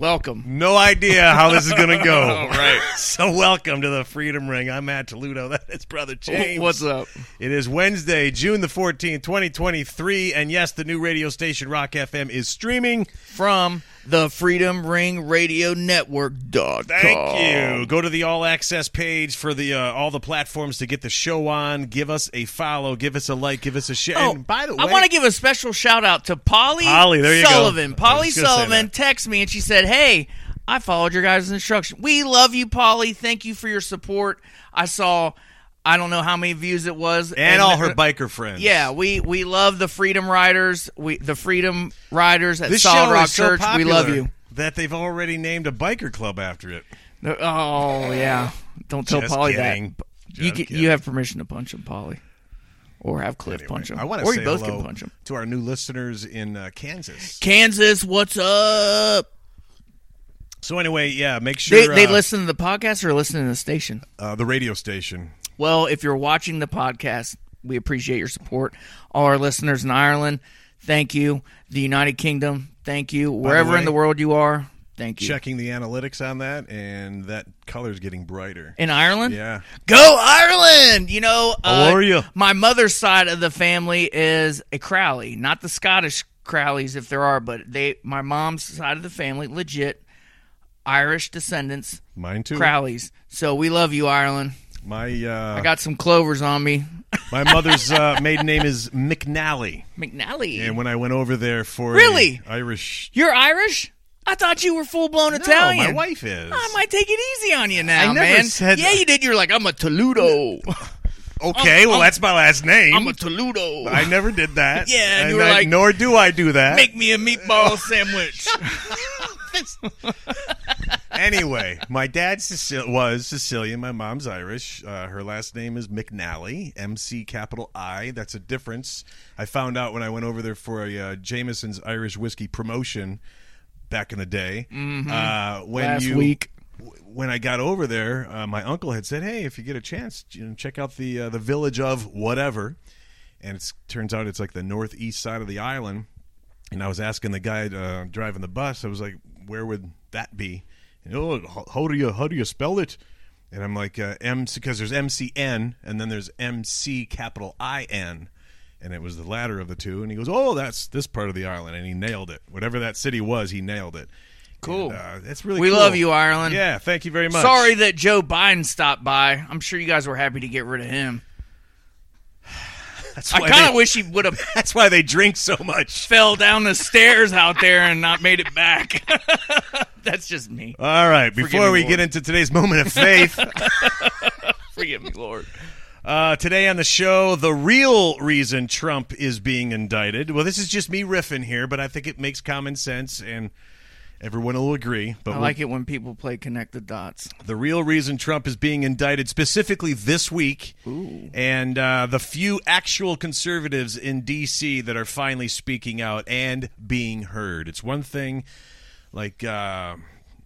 Welcome. No idea how this is going to go. All right. So, welcome to the Freedom Ring. I'm Matt Toledo. That is Brother James. What's up? It is Wednesday, June the 14th, 2023. And yes, the new radio station, Rock FM, is streaming. From the Freedom Ring Radio Network. Thank you. Go to the all access page for the uh, all the platforms to get the show on. Give us a follow. Give us a like. Give us a share. Oh, and by the way, I want to give a special shout out to Polly, Polly, there you. Sullivan. I Polly was gonna say Sullivan texted me and she said, "Hey, I followed your guys' instruction. We love you, Polly. Thank you for your support. I saw, I don't know how many views it was, and all her biker friends. Yeah, we we love the Freedom Riders. We the Freedom Riders at This Solid Rock so Church. we love you. That they've already named a biker club after it. Oh yeah, don't tell Just Polly kidding. that. Just You kidding. you have permission to punch him, Polly, or have Cliff Anyway, punch him. I want to or say you both hello can punch him. to our new listeners in uh, Kansas. Kansas, what's up? So anyway, yeah, make sure They, they uh, listen to the podcast or listen to the station. uh, the radio station. Well, if you're watching the podcast, we appreciate your support. All our listeners in Ireland, thank you. The United Kingdom, thank you. Wherever way, in the world you are, thank you. Checking the analytics on that, and that color's getting brighter. In Ireland, Yeah. Go Ireland! You know, uh, are you? My mother's side of the family is a Crowley, not the Scottish Crowleys if there are, but they. My mom's side of the family, legit Irish descendants, Mine too. Crowleys. So we love you, Ireland. My uh, I got some clovers on me. my mother's uh, maiden name is McNally, McNally, and when I went over there for a Really? Irish. you're Irish? I thought you were full blown No, Italian. my wife is. I might take it easy on you now, I never man. said- yeah, you did. You're like, I'm a Toledo. okay, well I'm- that's my last name. I'm a Toledo. I never did that. Yeah, and you were I- like- nor do I do that. Make me a meatball sandwich. Anyway, my dad Sicil- was Sicilian. My mom's Irish. Uh, her last name is McNally, M C capital I. That's a difference. I found out when I went over there for a uh, Jameson's Irish whiskey promotion back in the day. Uh, when Mm-hmm. Last you, week. w- When I got over there, uh, my uncle had said, "Hey, if you get a chance, you know, check out the uh, the village of whatever." And it turns out it's like the northeast side of the island. And I was asking the guy uh, driving the bus, I was like, "Where would that be?" Oh, h- how do you how do you spell it? And I'm like, uh, M because there's M C N and then there's M C capital I N, and it was the latter of the two. And he goes, "Oh, that's this part of the island," and he nailed it. Whatever that city was, he nailed it. Cool. And, uh, that's really We cool. love you, Ireland. Yeah, thank you very much. Sorry that Joe Biden stopped by. I'm sure you guys were happy to get rid of him. That's I kind of wish he would have That's why they drink so much. fell down the stairs out there and not made it back. That's just me. All right, before me, we Lord. get into today's moment of faith. Forgive me, Lord. Uh, today on the show, the real reason Trump is being indicted. Well, this is just me riffing here, but I think it makes common sense, and everyone will agree. But I like it when people play connect the dots. the real reason Trump is being indicted specifically this week, and uh, the few actual conservatives in D.C. that are finally speaking out and being heard. It's one thing, like uh,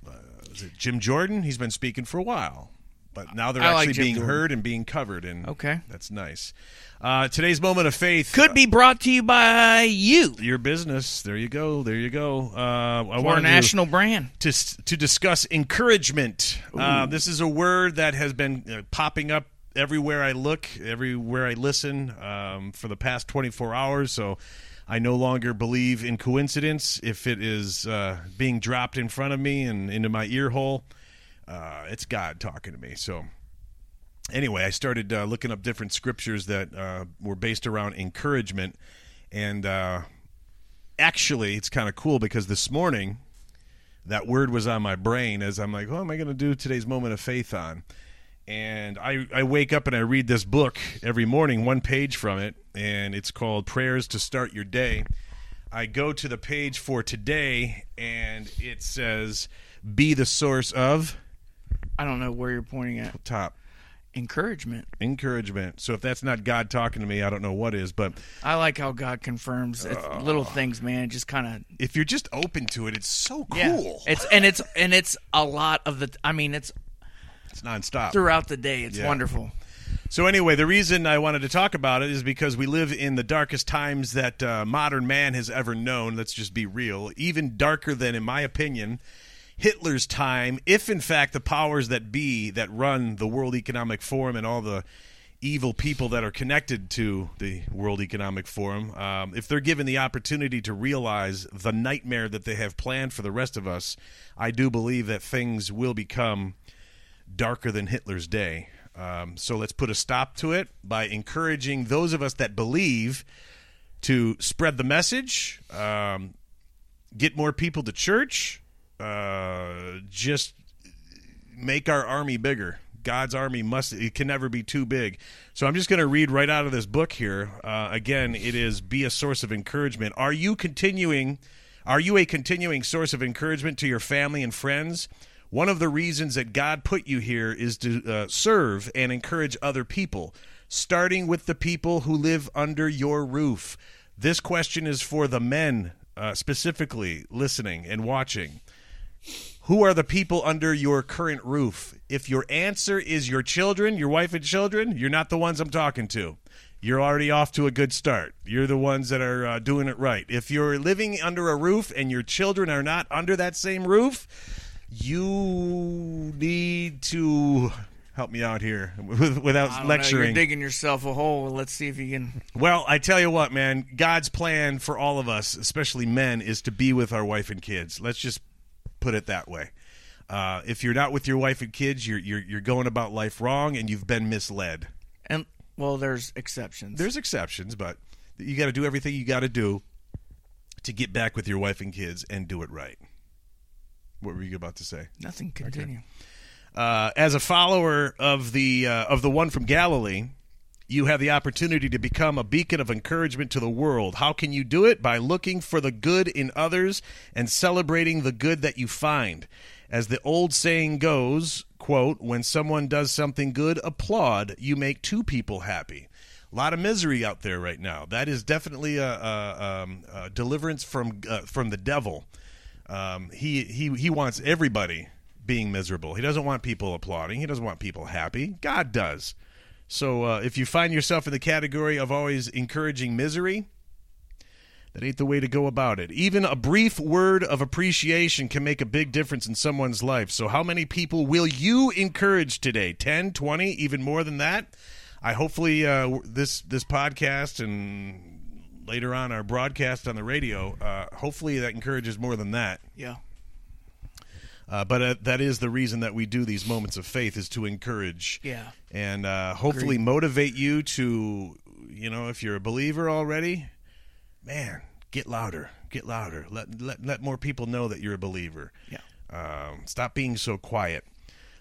uh, is it Jim Jordan? He's been speaking for a while, but now they're I actually Jim being heard and being covered, and Okay. that's nice. Uh, today's moment of faith Could be brought to you by you. your business. There you go. There you go. Uh, I a want to national brand. to to discuss encouragement. Uh, this is a word that has been uh, popping up everywhere I look, everywhere I listen um, for the past 24 hours. So I no longer believe in coincidence. If it is uh, being dropped in front of me and into my ear hole, uh, it's God talking to me. So anyway, I started uh, looking up different scriptures that uh, were based around encouragement, and uh, actually, it's kind of cool because this morning that word was on my brain as I'm like, what am I going to do today's moment of faith on? And I, I wake up and I read this book every morning, one page from it, and it's called Prayers to Start Your Day. I go to the page for today, and it says, Be the source of I don't know where you're pointing at. top Encouragement. encouragement. So if that's not God talking to me, I don't know what is. But I like how God confirms it's little things, man. Just kind of if you're just open to it, it's so cool. yeah. It's and it's and it's a lot of the. I mean, it's it's nonstop. throughout the day. It's Yeah. wonderful. So anyway, the reason I wanted to talk about it is because we live in the darkest times that uh, modern man has ever known. Let's just be real. Even darker than, in my opinion, Hitler's time, if in fact the powers that be that run the World Economic Forum and all the evil people that are connected to the World Economic Forum, um, if they're given the opportunity to realize the nightmare that they have planned for the rest of us, I do believe that things will become darker than Hitler's day. Um, so let's put a stop to it by encouraging those of us that believe to spread the message, um, get more people to church, uh, just make our army bigger. God's army must it can never be too big. So I'm just going to read right out of this book here. Uh, again, it is be a source of encouragement. Are you continuing? Are you a continuing source of encouragement to your family and friends? One of the reasons that God put you here is to uh, serve and encourage other people, starting with the people who live under your roof. This question is for the men uh, specifically listening and watching. Who are the people under your current roof? If your answer is your children, your wife and children, you're not the ones I'm talking to. You're already off to a good start. You're the ones that are uh, doing it right. If you're living under a roof and your children are not under that same roof, you need to help me out here without lecturing. Know, you're digging yourself a hole. Let's see if you can. Well, I tell you what, man. God's plan for all of us, especially men, is to be with our wife and kids. Let's just put it that way. Uh, if you're not with your wife and kids, you're, you're you're going about life wrong, and you've been misled. And well, there's exceptions. There's exceptions, but you got to do everything you got to do to get back with your wife and kids and do it right. What were you about to say? Nothing. Continue. Okay. Uh, as a follower of the uh, of the one from Galilee, you have the opportunity to become a beacon of encouragement to the world. How can you do it? By looking for the good in others and celebrating the good that you find. As the old saying goes, quote, when someone does something good, applaud. You make two people happy. A lot of misery out there right now. That is definitely a, a, um, a deliverance from uh, from the devil. Um, he he he wants everybody being miserable. He doesn't want people applauding. He doesn't want people happy. God does. So uh, if you find yourself in the category of always encouraging misery, that ain't the way to go about it. Even a brief word of appreciation can make a big difference in someone's life. So, how many people will you encourage today? 10, 20, even more than that? I hopefully uh, this this podcast and later on our broadcast on the radio, uh, hopefully that encourages more than that. Yeah. Uh, but uh, that is the reason that we do these moments of faith is to encourage. Yeah. And uh, hopefully Agreed. motivate you to, you know, if you're a believer already, man, get louder, get louder. Let let let more people know that you're a believer. Yeah. Um, stop being so quiet.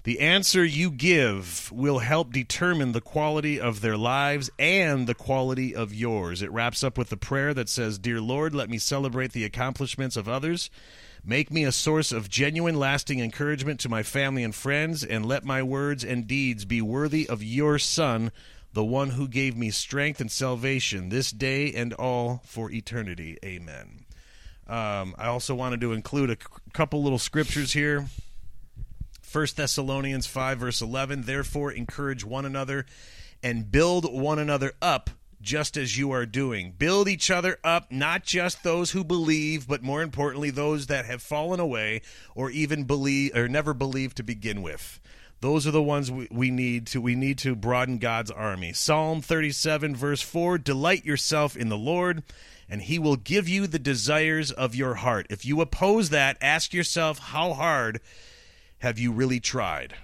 The answer you give will help determine the quality of their lives and the quality of yours. It wraps up with the prayer that says, Dear Lord, let me celebrate the accomplishments of others Make me a source of genuine, lasting encouragement to my family and friends, and let my words and deeds be worthy of your Son, the one who gave me strength and salvation this day and all for eternity. Amen. Um, I also wanted to include a c- couple little scriptures here. 1 Thessalonians 5, verse 11. Therefore, encourage one another and build one another up just as you are doing. Build each other up, not just those who believe, but more importantly, those that have fallen away or even believe or never believed to begin with. Those are the ones we, we need to we need to broaden God's army. Psalm 37 verse 4, delight yourself in the Lord and he will give you the desires of your heart. If you oppose that, ask yourself how hard have you really tried?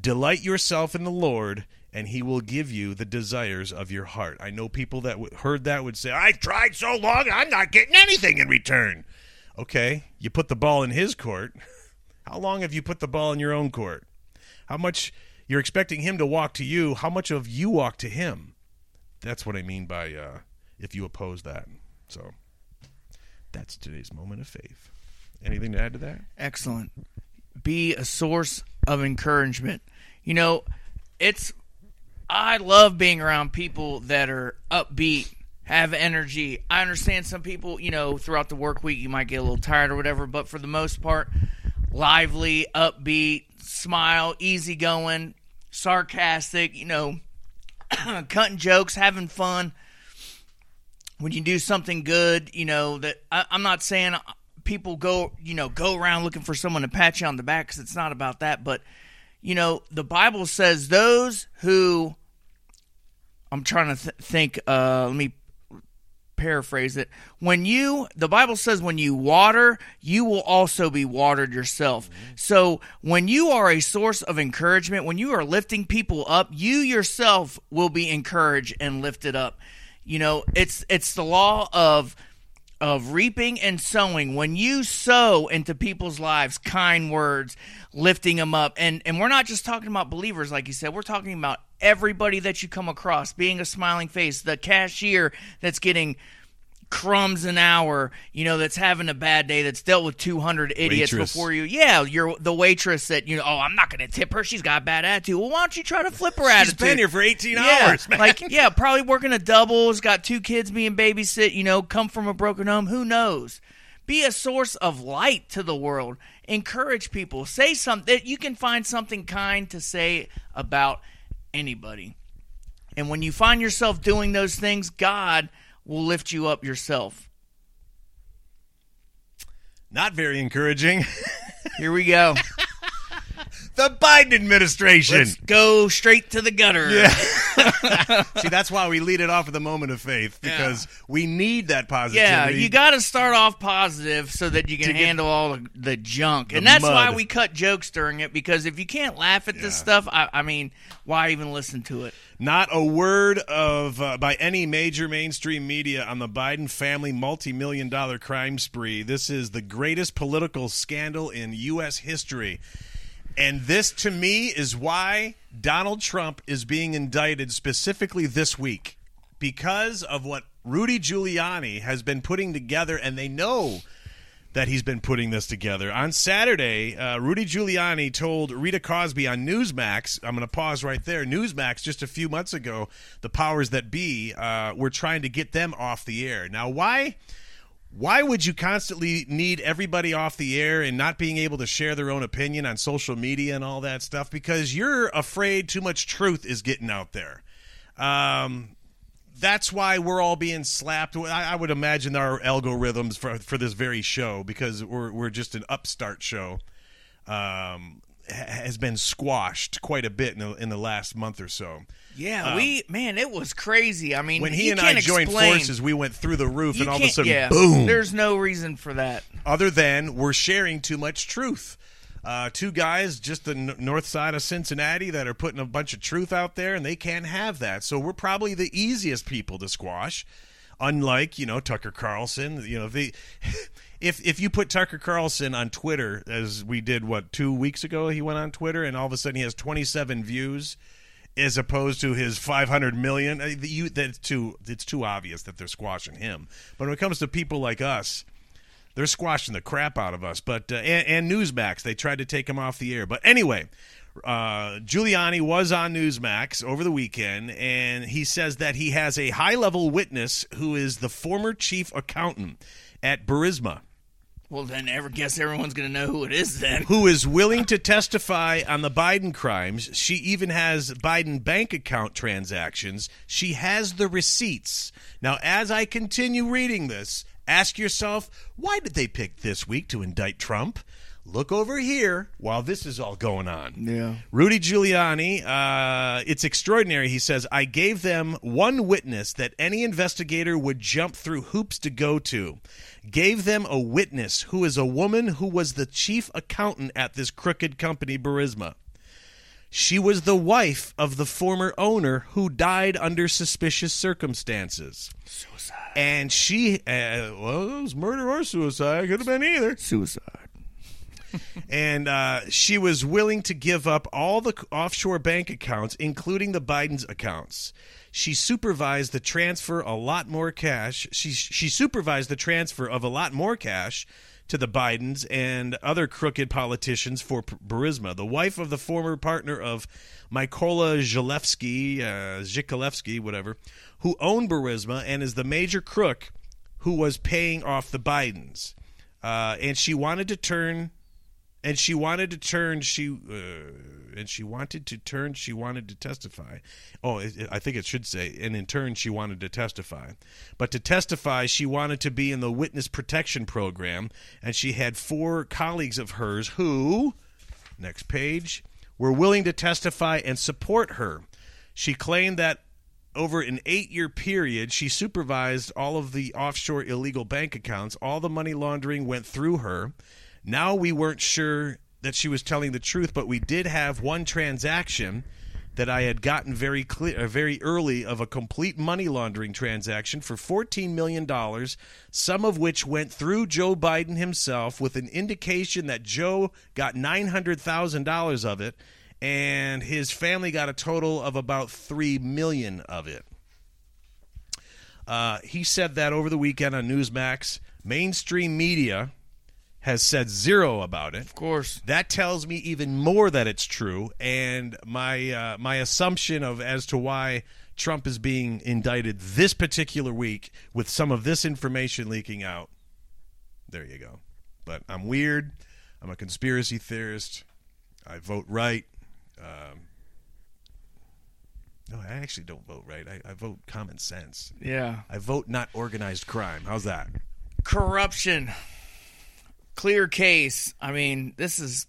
Delight yourself in the Lord and he will give you the desires of your heart. I know people that w- heard that would say, I've tried so long, I'm not getting anything in return. Okay, you put the ball in his court. How long have you put the ball in your own court? How much you're expecting him to walk to you? How much of you walk to him? That's what I mean by uh, if you oppose that. So that's today's moment of faith. Anything to add to that? Excellent. Be a source of encouragement. You know, it's I love being around people that are upbeat, have energy. I understand some people, you know, throughout the work week you might get a little tired or whatever, but for the most part, lively, upbeat, smile, easygoing, sarcastic, you know, cutting jokes, having fun. When you do something good, you know, that I, I'm not saying people go, you know, go around looking for someone to pat you on the back because it's not about that. But, you know, the Bible says those who, I'm trying to th- think, uh, let me paraphrase it. When you, the Bible says, when you water, you will also be watered yourself. So when you are a source of encouragement, when you are lifting people up, you yourself will be encouraged and lifted up. You know, it's it's the law of of reaping and sowing. When you sow into people's lives kind words lifting them up. And and we're not just talking about believers like you said. We're talking about everybody that you come across being a smiling face the cashier that's getting crumbs an hour, you know, that's having a bad day, that's dealt with 200 idiots Waitress. before you. Yeah, you're the waitress that, you know, oh, I'm not going to tip her. She's got a bad attitude. Well, why don't you try to flip her She's attitude? She's been here for 18 yeah, hours, man. like yeah, probably working a doubles, got two kids being babysit, you know, come from a broken home. Who knows? Be a source of light to the world. Encourage people. Say something. That you can find something kind to say about anybody. And when you find yourself doing those things, God will lift you up yourself. Not very encouraging. Here we go. The Biden administration. Let's go straight to the gutter. Yeah. See, that's why we lead it off with a moment of faith because we need that positivity. Yeah, you got to start off positive so that you can handle all the, the junk, The and that's why we cut jokes during it. Because if you can't laugh at this stuff, I, I mean, why even listen to it? Not a word of uh, by any major mainstream media on the Biden family multi-million dollar crime spree. This is the greatest political scandal in U.S. history. And this, to me, is why Donald Trump is being indicted specifically this week because of what Rudy Giuliani has been putting together, and they know that he's been putting this together. On Saturday, uh, Rudy Giuliani told Rita Cosby on Newsmax, I'm going to pause right there. Newsmax, just a few months ago, the powers that be uh, were trying to get them off the air. Now, why? Why would you constantly need everybody off the air and not being able to share their own opinion on social media and all that stuff? Because you're afraid too much truth is getting out there. Um, that's why we're all being slapped. I, I would imagine our algorithms for for this very show because we're we're just an upstart show. Um, has been squashed quite a bit in the, in the last month or so. Yeah, we man, it was crazy. I mean, When he and I can't joined explain- forces, we went through the roof, you and all of a sudden, yeah, boom! There's no reason for that. other than we're sharing too much truth. Uh, two guys just the n- north side of Cincinnati that are putting a bunch of truth out there, and they can't have that. So we're probably the easiest people to squash. Unlike you know Tucker Carlson, you know the if if you put Tucker Carlson on Twitter as we did what two weeks ago, he went on Twitter, and all of a sudden he has 27 views as opposed to his 500 million. uh, You, that's too it's too obvious that they're squashing him. But when it comes to people like us, they're squashing the crap out of us. But uh, and, and Newsmax, they tried to take him off the air. But anyway, uh, Giuliani was on Newsmax over the weekend, and he says that he has a high-level witness who is the former chief accountant at Burisma. Well, then, ever guess everyone's going to know who it is then. who is willing to testify on the Biden crimes. She even has Biden bank account transactions. She has the receipts. Now, as I continue reading this, ask yourself, why did they pick this week to indict Trump? Look over here while this is all going on. Yeah. Rudy Giuliani, uh, it's extraordinary. He says, I gave them one witness that any investigator would jump through hoops to go to. Gave them a witness who is a woman who was the chief accountant at this crooked company, Burisma. She was the wife of the former owner who died under suspicious circumstances. Suicide. And she, uh, well, it was murder or suicide. Could have been either Suicide. And uh, she was willing to give up all the offshore bank accounts, including the Biden's accounts. She supervised the transfer a lot more cash. She she supervised the transfer of a lot more cash to the Bidens and other crooked politicians for Burisma. The wife of the former partner of Mykola Zalewski, uh, whatever, who owned Burisma and is the major crook who was paying off the Bidens. Uh, and she wanted to turn and she wanted to turn. She uh, and she wanted to turn. She wanted to testify. Oh, I think it should say, and in turn, she wanted to testify. But to testify, she wanted to be in the witness protection program, and she had four colleagues of hers who, next page, were willing to testify and support her. She claimed that over an eight year period, she supervised all of the offshore illegal bank accounts. All the money laundering went through her. Now we weren't sure that she was telling the truth, but we did have one transaction that I had gotten very clear, uh, very early of a complete money laundering transaction for $14 million, some of which went through Joe Biden himself with an indication that Joe got $900,000 of it and his family got a total of about 3 million of it. Uh, he said that over the weekend on Newsmax. Mainstream media has said zero about it. Of course. That tells me even more that it's true, and my uh, my assumption of as to why Trump is being indicted this particular week with some of this information leaking out. There you go. But I'm weird. I'm a conspiracy theorist. I vote right. Um, no, I actually don't vote right. I, I vote common sense. Yeah. I vote not organized crime. How's that? Corruption. Clear case. I mean, this is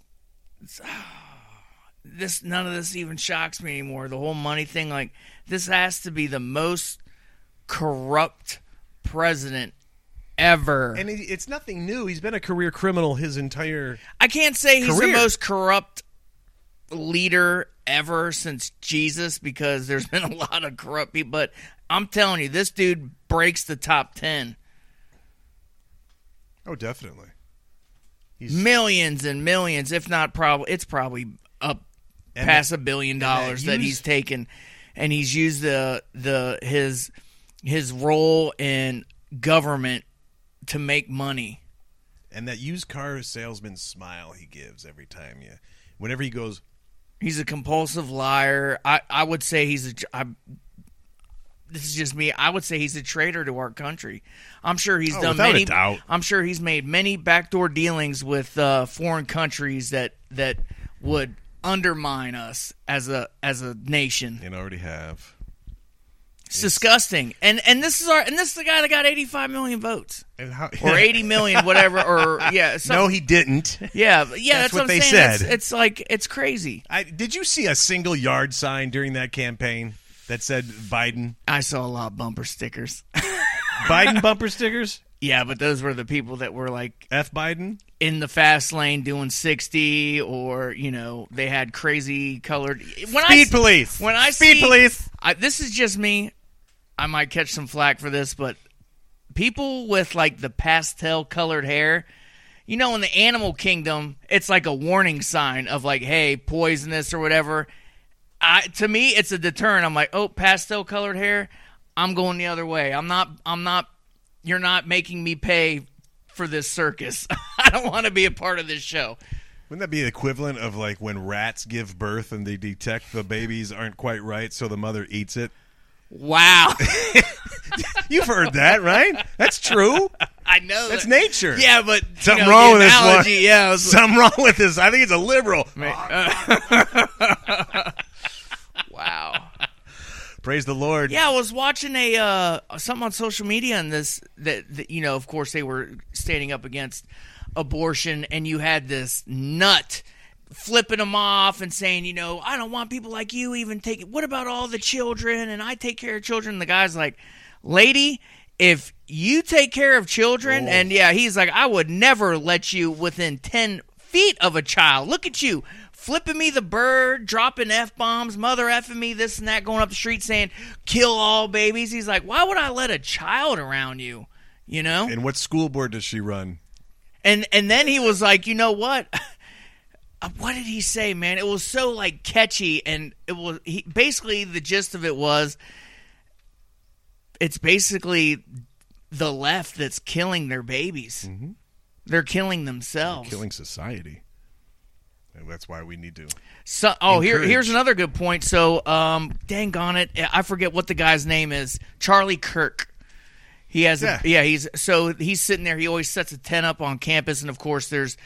this none of this even shocks me anymore. The whole money thing like this has to be the most corrupt president ever. And it's nothing new. He's been a career criminal his entire I can't say he's Career. the most corrupt leader ever since Jesus because there's been a lot of corrupt people, but I'm telling you, this dude breaks the top 10. Oh, definitely. Millions and millions, if not probably, it's probably up past a billion dollars that, use- he's taken, and he's used the the his his role in government to make money. And that used car salesman smile he gives every time you, whenever he goes, He's a compulsive liar. I, I would say he's a. I, this is just me. I would say he's a traitor to our country. I'm sure he's Oh, done many. doubt. I'm sure he's made many backdoor dealings with uh, foreign countries that that would undermine us as a as a nation. and already have. It's disgusting. And and this is our and this is the guy that got 85 million votes And how, or 80 million, whatever. Or yeah, some, no, he didn't. yeah, yeah. That's That's, what I'm they saying. It's, said. it's like it's crazy. I, did you see a single yard sign during that campaign that said Biden? I saw a lot of bumper stickers. Biden bumper stickers? Yeah, but those were the people that were like F Biden? in the fast lane doing 60 or, you know, they had crazy colored when I Speed police. When I Speed see, police. I, this is just me. I might catch some flack for this, but people with like the pastel colored hair, you know, in the animal kingdom, it's like a warning sign of like, hey, poisonous or whatever. I, to me, it's a deterrent. I'm like, oh, pastel colored hair. I'm going the other way. I'm not. I'm not. You're not making me pay for this circus. I don't want to be a part of this show. Wouldn't that be the equivalent of like when rats give birth and they detect the babies aren't quite right, so the mother eats it? Wow, You've heard that, right? That's true. I know That's that- nature. Yeah, but you Something know, wrong with this one. Yeah, was- Something wrong with this. I think it's a liberal. wow. Praise the Lord. Yeah, I was watching a uh, something on social media, and this that, that you know, of course, they were standing up against abortion, and you had this nut flipping them off and saying, you know, I don't want people like you even taking. What about all the children? And I take care of children. And the guy's like, lady. If you take care of children, and yeah, he's like, I would never let you within 10 feet of a child. Look at you flipping me the bird, dropping F bombs, mother effing me, this and that, going up the street saying, kill all babies. He's like, why would I let a child around you? You know? And what school board does she run? And and then he was like, you know what? What did he say, man? It was so like catchy, and it was he, basically the gist of it was, it's basically the left that's killing their babies. Mm-hmm. They're killing themselves. Killing society. And that's why we need to. So, oh, here, here's another good point. So, um, dang on it, I forget what the guy's name is. Charlie Kirk. He has, Yeah. a, yeah, he's so he's sitting there. He always sets a tent up on campus, and of course, there's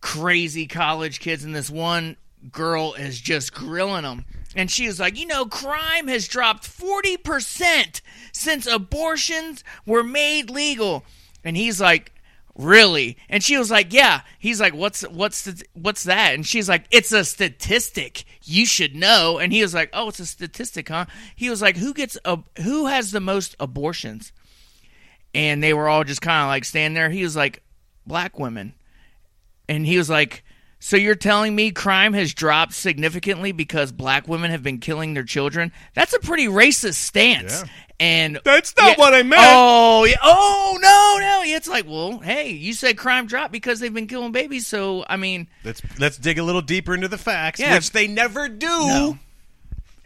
crazy college kids, and this one girl is just grilling them. And she was like, you know, crime has dropped 40% since abortions were made legal. And he's like, really? And she was like, yeah. He's like, what's what's the, what's that? And she's like, it's a statistic. You should know. And he was like, oh, it's a statistic, huh? He was like, who gets a who has the most abortions? And they were all just kind of like standing there. He was like, black women. And he was like, so you're telling me crime has dropped significantly because black women have been killing their children? That's a pretty racist stance. Yeah. And That's not Yeah. what I meant. Oh, yeah. oh no, no. It's like, well, hey, you said crime dropped because they've been killing babies. So I mean, Let's let's dig a little deeper into the facts, Yeah. which they never do. No.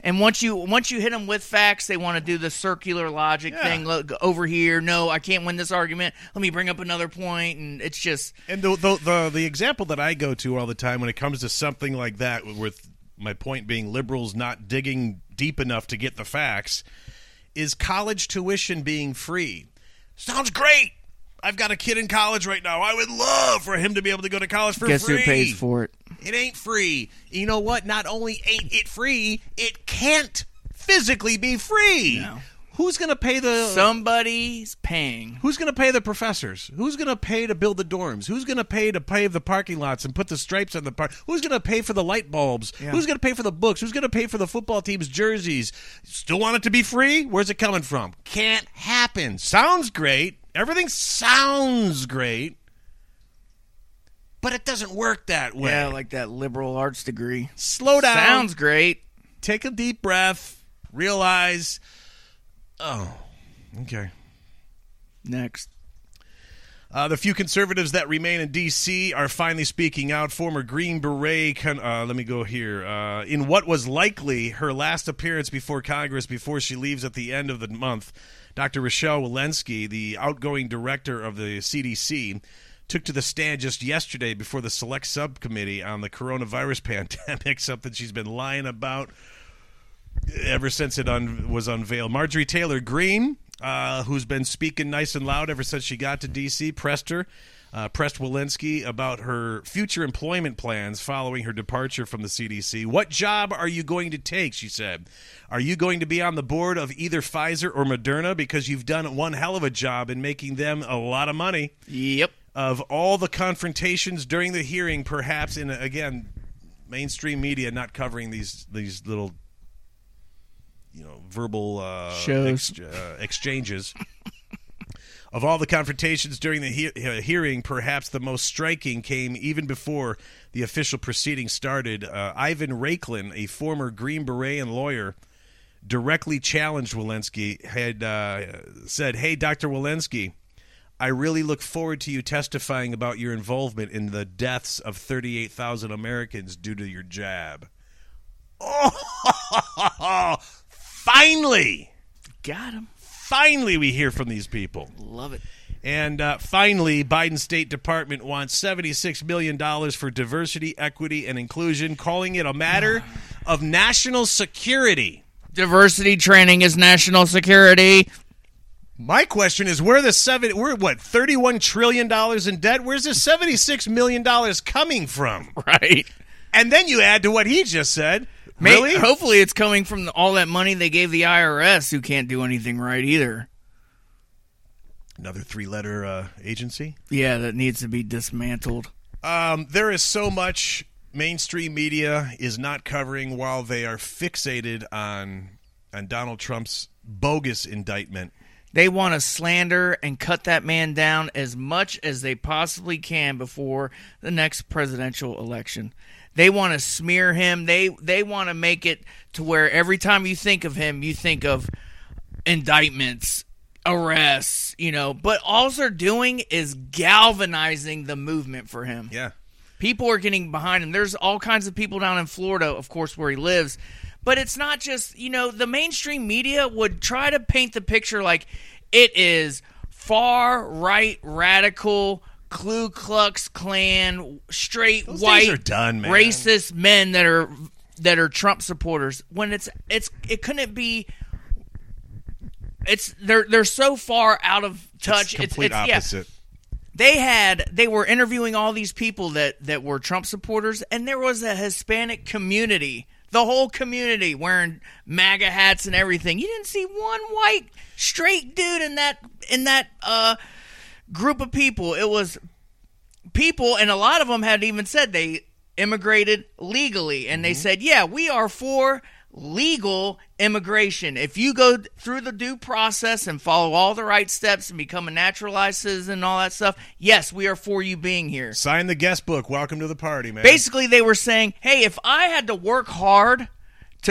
and once you once you hit them with facts, they want to do the circular logic Yeah. thing. Look over here. No, I can't win this argument. Let me bring up another point, and it's just And the, the the the example that I go to all the time when it comes to something like that, with my point being liberals not digging deep enough to get the facts, is college tuition being free. Sounds great. I've got a kid in college right now. I would love for him to be able to go to college for guess free. who pays for it? It ain't free. You know what? Not only ain't it free, it can't physically be free. No. Who's going to pay the Somebody's paying. Who's going to pay the professors? Who's going to pay to build the dorms? Who's going to pay to pave the parking lots and put the stripes on the park? Who's going to pay for the light bulbs? Yeah. Who's going to pay for the books? Who's going to pay for the football team's jerseys? Still want it to be free? Where's it coming from? Can't happen. Sounds great. Everything sounds great. But it doesn't work that way. Yeah, like that liberal arts degree. Slow down. Sounds great. Take a deep breath. Realize. Oh, okay. Next. Uh, the few conservatives that remain in D.C. are finally speaking out. Former Green Beret, con- uh, let me go here. Uh, in what was likely her last appearance before Congress before she leaves at the end of the month, Dr. Rochelle Walensky, the outgoing director of the CDC, took to the stand just yesterday before the select subcommittee on the coronavirus pandemic, something she's been lying about ever since it un- was unveiled. Marjorie Taylor Greene, uh, who's been speaking nice and loud ever since she got to D.C., pressed her, uh, pressed Walensky about her future employment plans following her departure from the CDC. What job are you going to take? She said. Are you going to be on the board of either Pfizer or Moderna because you've done one hell of a job in making them a lot of money? Yep. Of all the confrontations during the hearing, perhaps in again, mainstream media not covering these these little you know verbal uh, ex- uh, exchanges. of all the confrontations during the he- hearing, perhaps the most striking came even before the official proceedings started. Uh, Ivan Raiklin, a former Green Beret and lawyer, directly challenged Walensky. Had uh, said, "Hey, Doctor Walensky." I really look forward to you testifying about your involvement in the deaths of 38,000 Americans due to your jab. Oh, finally, Got him. finally, we hear from these people. Love it. And uh, finally, Biden's State Department wants $76 million for diversity, equity, and inclusion, calling it a matter of national security. Diversity training is national security. My question is, where the seven? We're what thirty-one trillion dollars in debt. Where's the seventy-six million dollars coming from? Right. And then you add to what he just said. May- Really? hopefully, it's coming from the- all that money they gave the IRS, who can't do anything right either. Another three-letter uh, agency. Yeah, that needs to be dismantled. Um, there is so much mainstream media is not covering while they are fixated on on Donald Trump's bogus indictment. They want to slander and cut that man down as much as they possibly can before the next presidential election. They want to smear him. They they want to make it to where every time you think of him, you think of indictments, arrests, you know. But all they're doing is galvanizing the movement for him Yeah. people are getting behind him. There's all kinds of people down in Florida, of course, where he lives. But it's not just, you know, the mainstream media would try to paint the picture like it is far right radical Ku Klux Klan straight Those white done, racist men that are that are Trump supporters when it's it's it couldn't be it's they're they're so far out of touch It's complete it's, it's yeah opposite. they had they were interviewing all these people that that were Trump supporters, and there was a Hispanic community, the whole community wearing MAGA hats and everything. You didn't see one white straight dude in that in that uh, group of people. It was people, and a lot of them had even said they immigrated legally, and they mm-hmm. said, "Yeah, we are for." legal immigration. If you go through the due process and follow all the right steps and become a naturalized citizen and all that stuff, yes, we are for you being here. Sign the guest book. Welcome to the party, man. Basically, they were saying, hey, if I had to work hard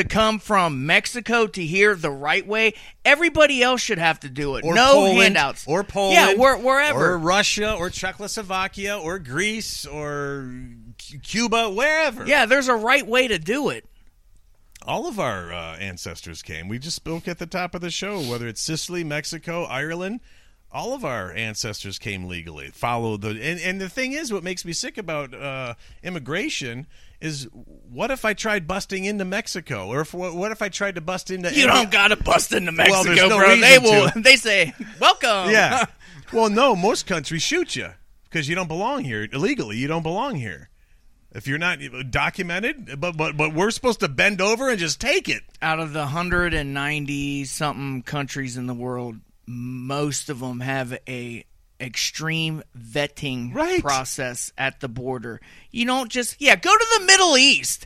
to come from Mexico to here the right way, everybody else should have to do it. Or no Poland, handouts. Or Poland. Yeah, where, wherever. Or Russia, or Czechoslovakia, or Greece, or Cuba, wherever. yeah, there's a right way to do it. all of our uh, ancestors came. We just spoke at the top of the show, whether it's Sicily, Mexico, Ireland. All of our ancestors came legally. Follow the and, and the thing is, what makes me sick about uh, immigration is what if I tried busting into Mexico, or if, what if I tried to bust into? You don't gotta bust into Mexico, there's no bro. They will. to. They say, "Welcome." Yeah. well, no, most countries shoot you because you don't belong here illegally. You don't belong here. If you're not uh, documented, but but but we're supposed to bend over and just take it. out of the 190 something countries in the world, most of them have a extreme vetting Right. process at the border. You don't just yeah, go to the Middle East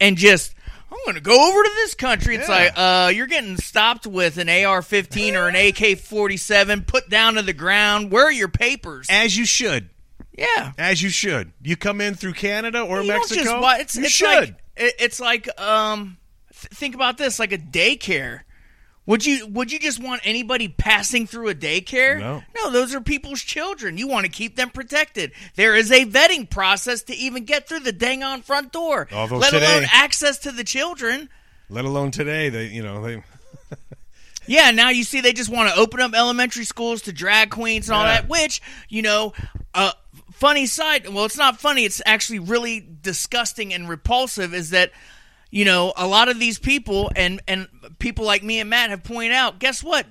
and just I'm going to go over to this country. It's Yeah. like uh you're getting stopped with an AR-15 or an AK-47 put down to the ground. Where are your papers? As you should. yeah. As you should. You come in through Canada or You Mexico. just it's, you it's should. Like, it's like um, th- think about this, like a daycare. Would you would you just want anybody passing through a daycare? No. no, those are people's children. You want to keep them protected. There is a vetting process to even get through the dang on front door. Although let today- alone access to the children. Let alone today, they you know they. Yeah, now you see they just want to open up elementary schools to drag queens and all Yeah. that, which, you know, uh, funny side, well, it's not funny, it's actually really disgusting and repulsive is that, you know, a lot of these people and, and people like me and Matt have pointed out, guess what?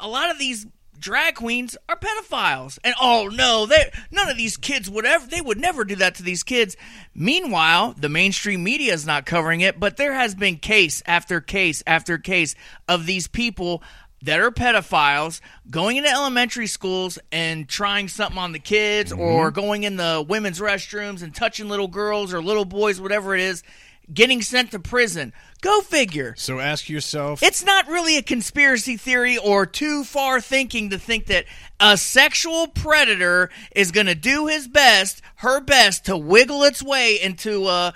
A lot of these drag queens are pedophiles. And oh no, they none of these kids would ever they would never do that to these kids. Meanwhile, the mainstream media is not covering it, but there has been case after case after case of these people that are pedophiles going into elementary schools and trying something on the kids mm-hmm. or going in the women's restrooms and touching little girls or little boys whatever it is getting sent to prison go figure So ask yourself. it's not really a conspiracy theory or too far thinking to think that a sexual predator is going to do his best, her best to wiggle its way into uh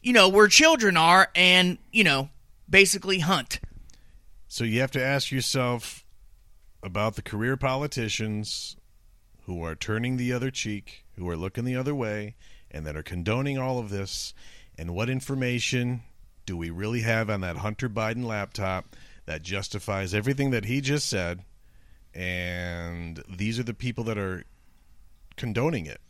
you know where children are and, you know, basically hunt. So you have to ask yourself about the career politicians who are turning the other cheek, who are looking the other way, and that are condoning all of this. And what information do we really have on that Hunter Biden laptop that justifies everything that he just said? And these are the people that are condoning it.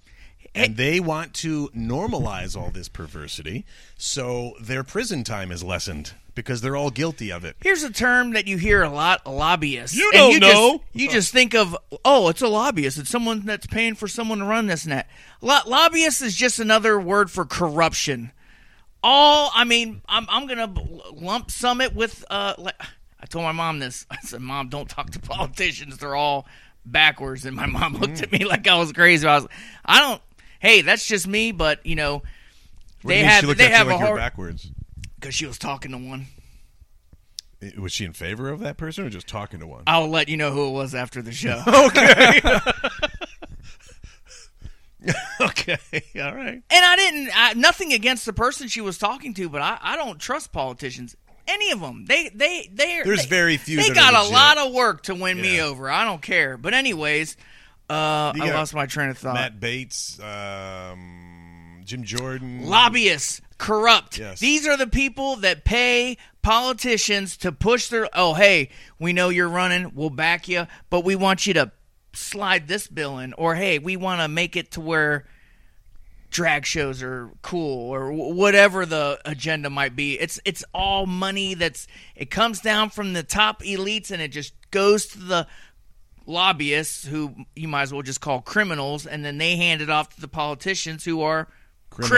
And they want to normalize all this perversity, so their prison time is lessened because they're all guilty of it. Here's a term that you hear a lot, lobbyists. You don't you know. Just, you just think of, oh, it's a lobbyist. It's someone that's paying for someone to run this and that. Lo- lobbyist is just another word for corruption. All, I mean, I'm, I'm going to lump sum it with, uh, like, I told my mom this. I said, Mom, don't talk to politicians. They're all backwards. And my mom looked at me like I was crazy. I was, I don't, hey, that's just me, but, you know, What they you have, they have like a you're hard, backwards. because she was talking to one. Was she in favor of that person or just talking to one? I'll let you know who it was after the show. okay, all right. And I didn't. I, nothing against the person she was talking to, but I, I don't trust politicians. Any of them. They they they. There's they, very few They got a lot of work to win me over. I don't care. But anyways, uh, I lost my train of thought. Matt Gaetz, um, Jim Jordan. Lobbyists, corrupt. Yes. These are the people that pay politicians to push their. Oh, hey, we know you're running. We'll back you, but we want you to slide this bill in, or hey, we want to make it to where drag shows are cool or whatever the agenda might be. It's it's all money that's it comes down from the top elites and it just goes to the lobbyists who you might as well just call criminals, and then they hand it off to the politicians who are criminals,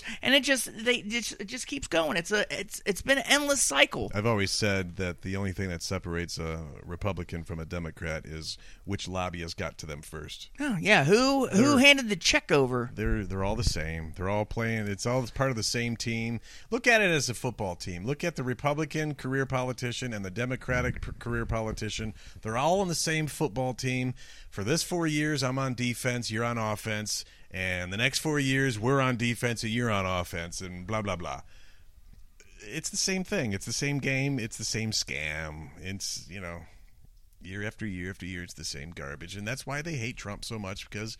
Criminals. and it just they it just, it just keeps going. It's a it's it's been an endless cycle. I've always said that the only thing that separates a Republican from a Democrat is which lobbyist got to them first. Oh, yeah, who who They're- handed the check over? They're they're all the same. They're all playing. It's all part of the same team. Look at it as a football team. Look at the Republican career politician and the Democratic p- career politician. They're all on the same football team. For this four years, I'm on defense. You're on offense. And the next four years, we're on defense and you're on offense, and blah blah blah. It's the same thing. It's the same game. It's the same scam. It's you know year after year after year it's the same garbage and that's why they hate Trump so much because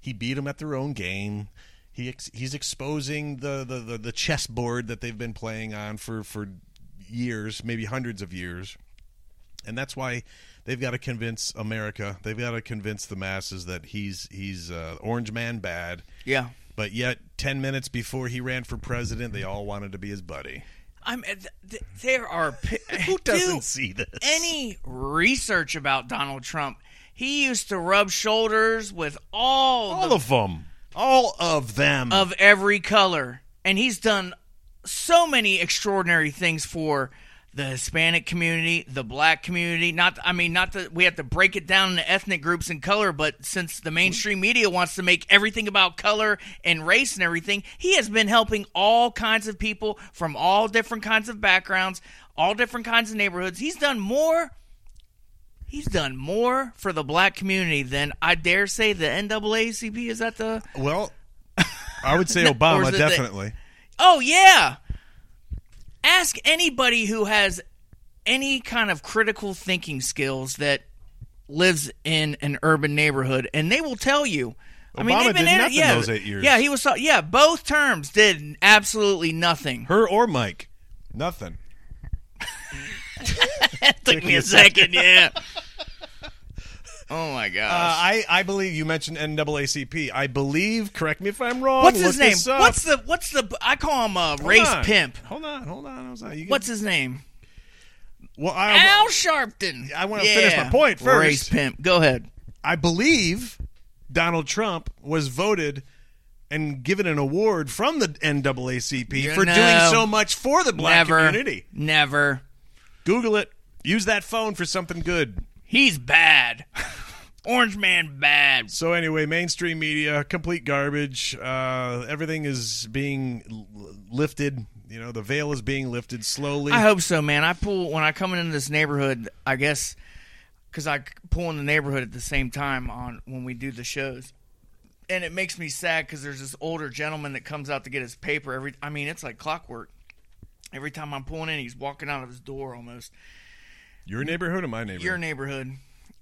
he beat them at their own game he ex- he's exposing the, the, the, the chessboard that they've been playing on for, for years maybe hundreds of years and that's why they've got to convince America. They've got to convince the masses that he's he's uh, orange man bad. Yeah. but yet 10 minutes before he ran for president they all wanted to be his buddy. I'm th- th- there are who doesn't Dude, see this? any research about Donald Trump. He used to rub shoulders with all, all the, of them all of them. Of every color, and he's done so many extraordinary things for the Hispanic community, the Black community. Not, I mean, not that we have to break it down into ethnic groups and color, but since the mainstream media wants to make everything about color and race and everything, he has been helping all kinds of people from all different kinds of backgrounds, all different kinds of neighborhoods. He's done more. He's done more for the black community than I dare say the NAACP. Is that the? Well, I would say Obama it the- definitely. Oh yeah. Ask anybody who has any kind of critical thinking skills that lives in an urban neighborhood, and they will tell you. I mean, Obama they've been did in nothing yeah, those eight years. Yeah, he was. Yeah, both terms did absolutely nothing. Her or Mike, nothing. Took me a second. Yeah. Oh my Uh. I I believe you mentioned NAACP. I believe. Correct me if I'm wrong. What's his name? What's the what's the? I call him a Hold race on. pimp. Hold on, hold on. You can- What's his name? well? I, Al Sharpton. I wanna finish my point first. Race pimp. Go ahead. I believe Donald Trump was voted and given an award from the NAACP Yeah, for no. doing so much for the black Never. community. Never. Google it. Use that phone for something good. He's bad. Orange man bad. So anyway, mainstream media, complete garbage. Uh, everything is being lifted. You know, the veil is being lifted slowly. I hope so, man. I pull when I come into this neighborhood. I guess because I pull in the neighborhood at the same time on when we do the shows, and it makes me sad because there's this older gentleman that comes out to get his paper every. I mean, it's like clockwork. Every time I'm pulling in, he's walking out of his door almost. Your neighborhood or my neighborhood? Your neighborhood.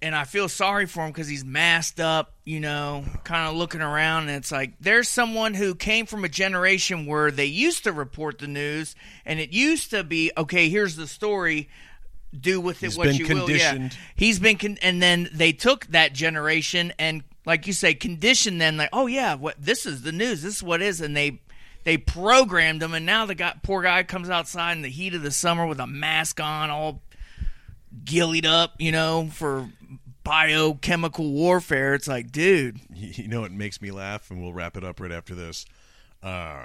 And I feel sorry for him because he's masked up, you know, kind of looking around. And it's like there's someone who came from a generation where they used to report the news, and it used to be okay. Here's the story. Do with it He's what you will. Yeah, he's been, con- and then they took that generation and, like you say, conditioned them. Like, oh yeah, what this is the news. This is what it is, and they they programmed him. And now the guy, poor guy, comes outside in the heat of the summer with a mask on, all gillied up, you know, for biochemical warfare. It's like, dude, you know what makes me laugh, and we'll wrap it up right after this. Uh,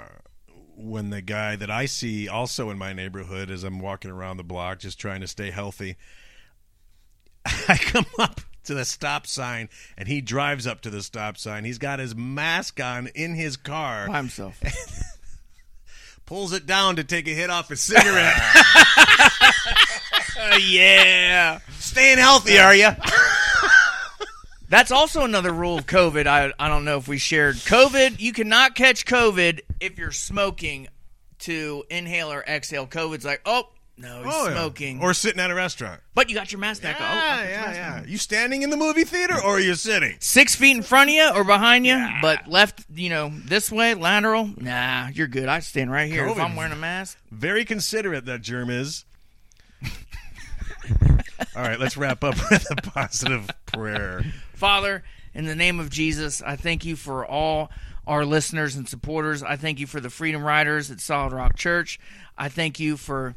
when the guy that I see also in my neighborhood as I'm walking around the block just trying to stay healthy, I come up to the stop sign and he drives up to the stop sign. He's got his mask on in his car, by himself. pulls it down to take a hit off his cigarette. yeah. Staying healthy, are you? That's also another rule of COVID. I I don't know if we shared COVID. You cannot catch COVID if you're smoking to inhale or exhale. COVID's like, oh no, he's oh, smoking. Or sitting at a restaurant. but you got your mask back on. Oh, Yeah, yeah, yeah. You standing in the movie theater or are you sitting? Six feet in front of you or behind you, but left, you know, this way, lateral. Nah, you're good. I stand right here if I'm wearing a mask. Very considerate that germ is. All right, let's wrap up with a positive prayer. Father, in the name of Jesus, I thank you for all our listeners and supporters. I thank you for the Freedom Riders at Solid Rock Church. I thank you for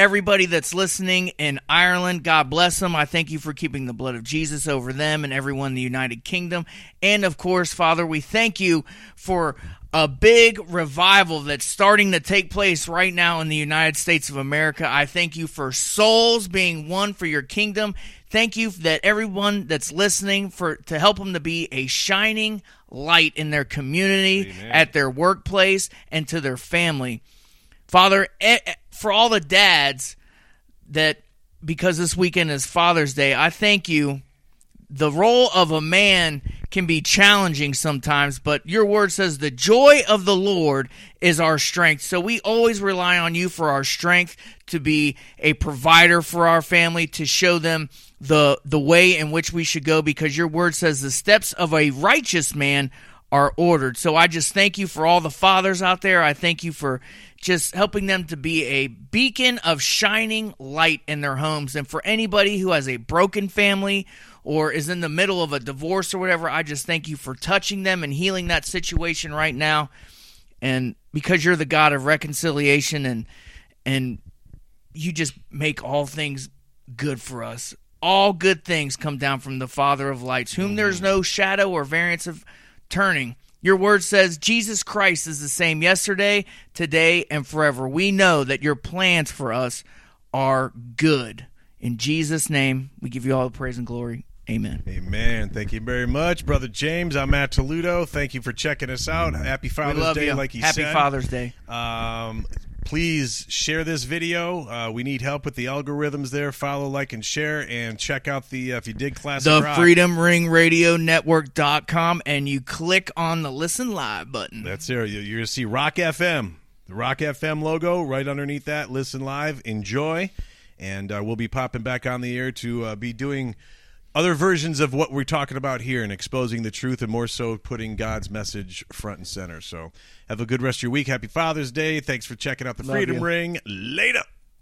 everybody that's listening in Ireland, God bless them. I thank you for keeping the blood of Jesus over them and everyone in the United Kingdom. And of course, Father, we thank you for a big revival that's starting to take place right now in the United States of America. I thank you for souls being won for your kingdom. Thank you that everyone that's listening for to help them to be a shining light in their community, Amen. at their workplace, and to their family. Father, eh, eh, for all the dads that because this weekend is Father's Day, I thank you. The role of a man can be challenging sometimes, but your word says the joy of the Lord is our strength. So we always rely on you for our strength to be a provider for our family, to show them the the way in which we should go because your word says the steps of a righteous man are ordered. So I just thank you for all the fathers out there. I thank you for just helping them to be a beacon of shining light in their homes. And for anybody who has a broken family or is in the middle of a divorce or whatever, I just thank you for touching them and healing that situation right now. And because you're the God of reconciliation and and you just make all things good for us. All good things come down from the Father of lights, whom there's no shadow or variance of turning. Your word says Jesus Christ is the same yesterday, today, and forever. We know that your plans for us are good. In Jesus' name, we give you all the praise and glory. Amen. Amen. Thank you very much, Brother James. I'm Matt Toledo. Thank you for checking us out. Happy Father's Day, you. like he Happy said. Happy Father's Day. Um, please share this video. Uh, we need help with the algorithms there. Follow, like, and share. And check out the, uh, if you dig Classic The Rock. Freedom Ring Radio Network.com and you click on the listen live button. That's there. You- You're going to see Rock FM, the Rock FM logo right underneath that. Listen live. Enjoy. And uh, we'll be popping back on the air to uh, be doing other versions of what we're talking about here and exposing the truth and more so putting God's message front and center. So have a good rest of your week. Happy Father's Day. Thanks for checking out the Love Freedom you. Ring. Later.